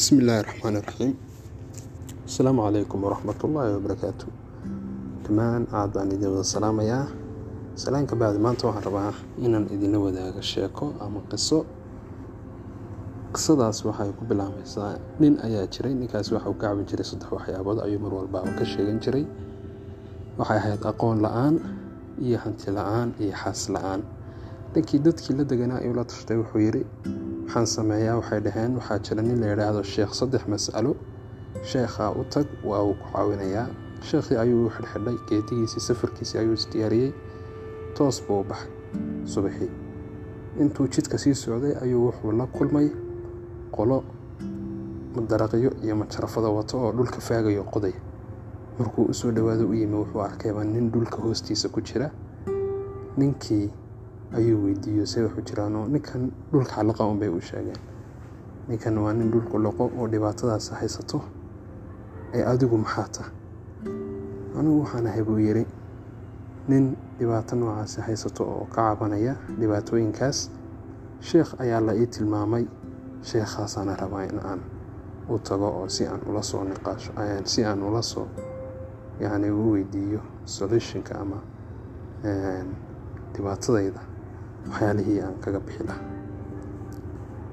bismi illaahi raxmaan iraxiim asalaamu calaykum waraxmatullaahi wabarakaatu dhammaan aad baan idin wada salaamayaa. Salaan ka bacdi maanta waxaan rabaa inaan idinla wadaago sheeko ama qiso. Qisadaas waxay ku bilaabeysaa nin ayaa jiray ninkaas waxauu ka cabin jiray saddex waxyaabood ayuu mar walbaaba ka sheegan jiray. Waxay ahayd aqoon la'aan iyo hanti la'aan iyo xaas la'aan dhankii dadkii la deganaa ayuu la tashtay wuxuu yidhi waxaan sameeyaa waxay dhaheen waxaa jira nin la yidhaahdo sheekh saddex mas'alo. Sheekhaa u tag waa uu ku caawinayaa. Sheekhii ayuu u xidhxidhay geedigiisii safarkiisii ayuu isdiyaariyey toos buu u baxay subaxii. Intuu jidka sii socday ayuu wuxuu la kulmay qolo daraqyo iyo majarafada wato oo dhulka faagayo qoday. Markuu u soo dhawaado u yimi wuxuu arkayba nin dhulka hoostiisa ku jira. Ninkii ayuu weydiiyo se waxu jiraanoo ninkan dhulka xalaqa unbay u sheegeen. Ninkan waa nin dhulku loqo oo dhibaatadaas haysato. Ee adigu maxaa tah anigu waxaan ahay buu yidhi nin dhibaato noocaasi haysato oo ka cabanaya dhibaatooyinkaas sheekh ayaa la ii tilmaamay. Sheekhaasana rabaa in aan u tago oo si aan ula soo niqaasho si aan ula soo yacni u weydiiyo solutionka ama dhibaatadayda waxyaalihii aan kaga bixi laha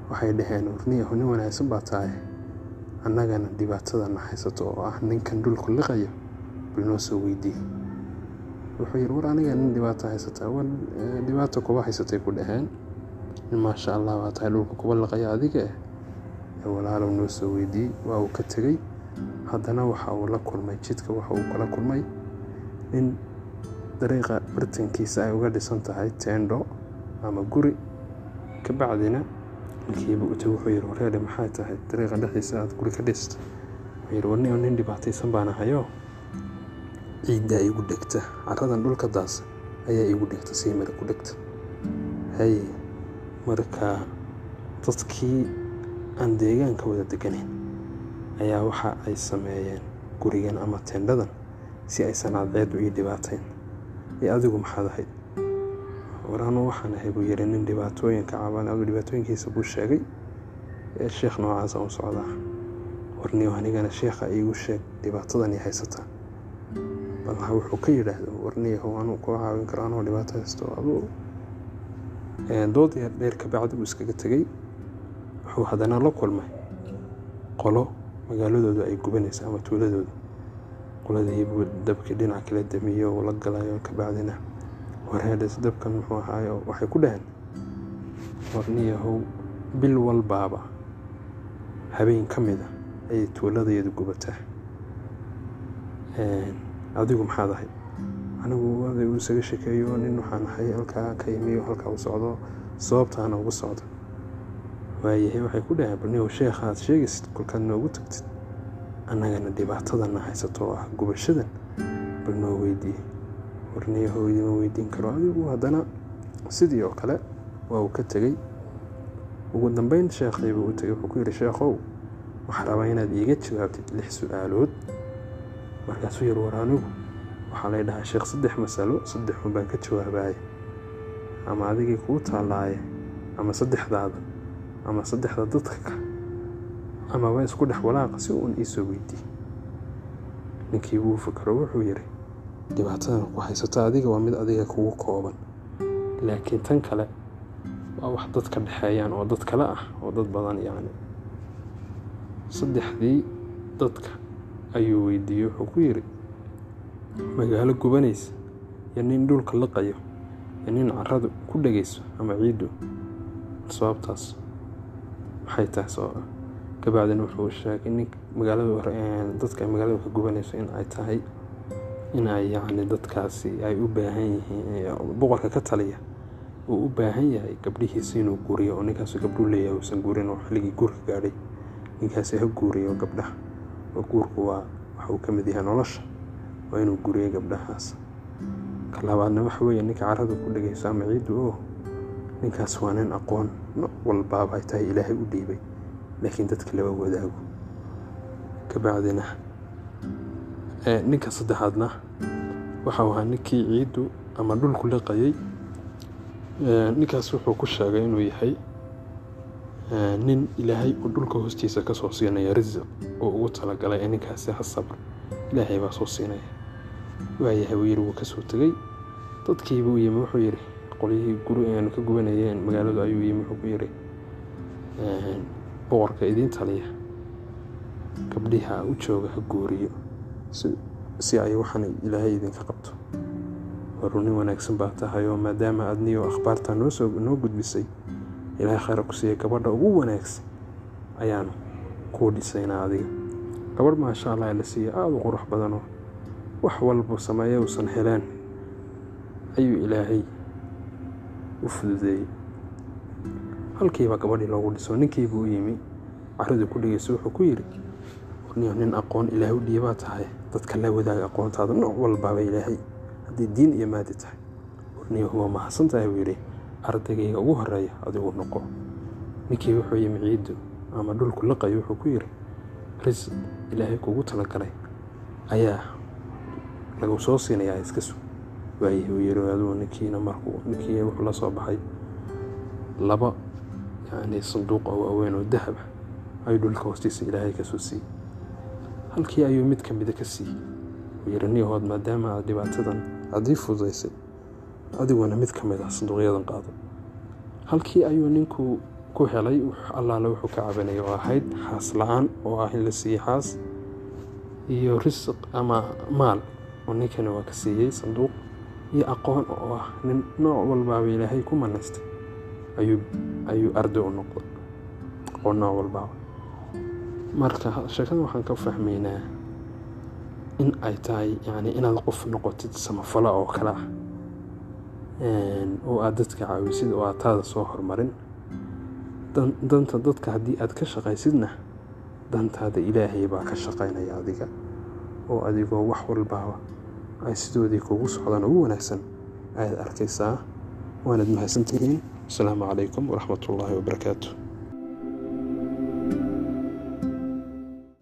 waxay dhaheen warniyahu nin wanaagsan baa tahay. Annagana dhibaatadana haysato oo ah ninkan dhulku liqayo. Bal noo soo weydiiye wuxuu yidhi war aniga nin dhibaato haysataa war dhibaato kuba haysatay ku dhaheen. Nin maasha allah baa tahay dhulka kuba liqaya adiga eh. Ee walaalow noo soo weydiiyey waa uu ka tegey. Haddana waxa uu la kulmay jidka waxa uu kala kulmay. Nin dariiqa bartankiisa ay uga dhisan tahay teendho ama guri ka bacdina ninkiiba utag wuxuu yidhi wareere maxay tahay? Dariiqa dhexdiisa aad guri ka dhista wuxuu yidhi warniyo nin dhibaataysan baan ahayo. Ciiddaa igu dhegta. Caradan dhulka daasa ayaa igu dhegta sii mara ku dhegta. Haye marka dadkii aan deegaanka wada deganayn ayaa waxa ay sameeyeen gurigan ama teendhadan si aysan cadceedu ii dhibaatayn ee adigu maxaad ahayd war anuu waxaan ahay buu yidhi nin dhibaatooyinka caban dhibaatooyinkiisa buu sheegay. Ee sheekh noocaasa u socdaa warniyo anigana sheekha iigu sheeg dhibaatadani haysataa balha wuxuu ka yidhaahdo warniyahow anuu kuu caawin karo anoo dhibaato haysto aduu dood yar dheer kabacdi buu iskaga tegey. Wuxuu haddana la kulmay qolo magaaladooda ay gubanaysa ama tuuladooda qoladiibuu dabkii dhinac kala damiyo uu la galayo kabacdina wareedhes dabkan muxuu ahaayo waxay ku dhaheen warniyahow bil walbaaba habeen ka mid a ayay tuuladayadu gubataa. Adigu maxaad ahay? Anigu waday uu isaga shekeeyo nin waxaan ahay halkaa ka imiyo halkaa u socdo sababtaana ugu socdo. Waayahay waxay ku dhaheen balniyow sheekha aad sheegaysid kolkaad noogu tagtid. Annagana dhibaatadana haysato ah gubashadan bal noo weydiiye warniyahow idima weydiin karo. Adigu haddana sidii oo kale waa uu ka tegey. Ugu dambeyn sheekhiibuu u tegey wuxuu ku yidhi sheekhow waxaa rabaa inaad iiga jawaabtid lix su'aalood. Markaasuu yidhi war anigu waxaa lay dhahaa sheekh saddex masalo saddexun baan ka jawaabaaya ama adigii kuu taallaaye ama saddexdaada ama saddexda dadka amaba isku dhex walaaqa si uun iisoo weydiiye ninkii wuu fakaro wuxuu yidhi dhibaatadan ku haysato adiga waa mid adiga kugu kooban. Laakiin tan kale waa wax dad ka dhexeeyaan oo dad kale ah oo dad badan yacni. Saddexdii dadka ayuu weydiiyey wuxuu ku yidhi magaalo gubanaysa iyo nin dhulka liqayo iyo nin caradu ku dhegayso ama ciiddu. Sababtaas maxay tahay ah kabacdina wuxuu sheegay nin magaalada dadka magaalada ka gubanayso in ay tahay in ay yacni dadkaasi ay u baahan yihiin boqorka ka taliya uu u baahan yahay gabdhihiisa inuu guuriyo oo ninkaasu gabdhuu leeyahay uusan guurin oo xilligii guurka gaadhay ninkaasi ha guuriyo gabdhaha oo guurku waa waxuu ka mid yahay nolosha waa inuu guuriyo gabdhahaas. Ka labaadna waxa weeye ninka carada ku dhegayso ama oo ninkaas waa nin aqoon walbaaba ay tahay ilaahay u dhiibay laakiin dadka laba wadaago kabacdina ninka saddexaadna waxau ahaa ninkii ciiddu ama dhulku liqayay. Ninkaas wuxuu ku sheegay inuu yahay nin ilaahay uu dhulka hoostiisa ka soo siinaya risiq oo ugu talagalay ee ninkaasi ha sabr. Ilaahay baa soo siinaya. Waayahay wuu yiri wuu ka soo tegey dadkiibuu yimi wuxuu yiri qolyihii guri aan ka gubanayeen magaaladu ayuu yimi wuxuu ku yiri boqorka idiin taliya gabdhiha u jooga ha guuriyo si ay waxaan ilaahay idinka qabto. Waru nin wanaagsan baa tahay oo maadaama aad niyo akhbaarta noo gudbisay ilaahay khayra ku siiya gabadha ugu wanaagsan ayaanu kuu dhisayna adiga. Gabadh maasha allah la siiya aada u qurux badanoo wax walba sameeye uusan heleen ayuu ilaahay u fududeeyey halkiiba gabadhii loogu dhiso ninkiibuu u yimi caradii ku dhigaysa wuxuu ku yiri niyo nin aqoon ilaahay u dhiibaa tahay dadka la wadaaga aqoontaada nooc walbaaba ilaahay haddii diin iyo maadi tahay. Niyo waa mahadsan tahay buu yidhi ardaygayga ugu horreeya adigu noqo. Ninkii wuxuu yimi ciiddu ama dhulku liqayo wuxuu ku yiri ris ilaahay kuugu talagalay ayaa lagu soo siinayaa iska sug waayih uu yiri adigu ninkiina markuu ninkii wuxuu la soo baxay laba yacni sanduuq oo waaweyn oo dahaba ayuu dhulka hoostiisa ilaahay ka soo siiyey halkii ayuu mid ka mida ka siiyey. Uu yiri niyahood maadaama aad dhibaatadan aad ii fududaysay adiguna mid ka mid ah sanduuqyadan qaado. Halkii ayuu ninku ku helay allaale wuxuu ka cabanayay oo ahayd xaas la'aan oo ah in la siiyey xaas iyo risiq ama maal oo ninkani waa ka siiyey sanduuq iyo aqoon oo ah nin nooc walbaaba ilaahay ku manaystay. Ayuu arday u noqday aqoon nooc walbaaba marka sheekada waxaan ka fahmaynaa in ay tahay yani inaad qof noqotid samafalo oo kale ah oo aad dadka caawisid oo aad taada soo horumarin danta dadka haddii aad ka shaqaysidna dantaada ilaahay baa ka shaqaynaya adiga oo adigoo wax walbaaba ay sidoodii kugu socdaan ugu wanaagsan ayaad arkaysaa. Waanad mahadsantihiin. Asalaamu calaykum waraxmat ullaahi wabarakaatu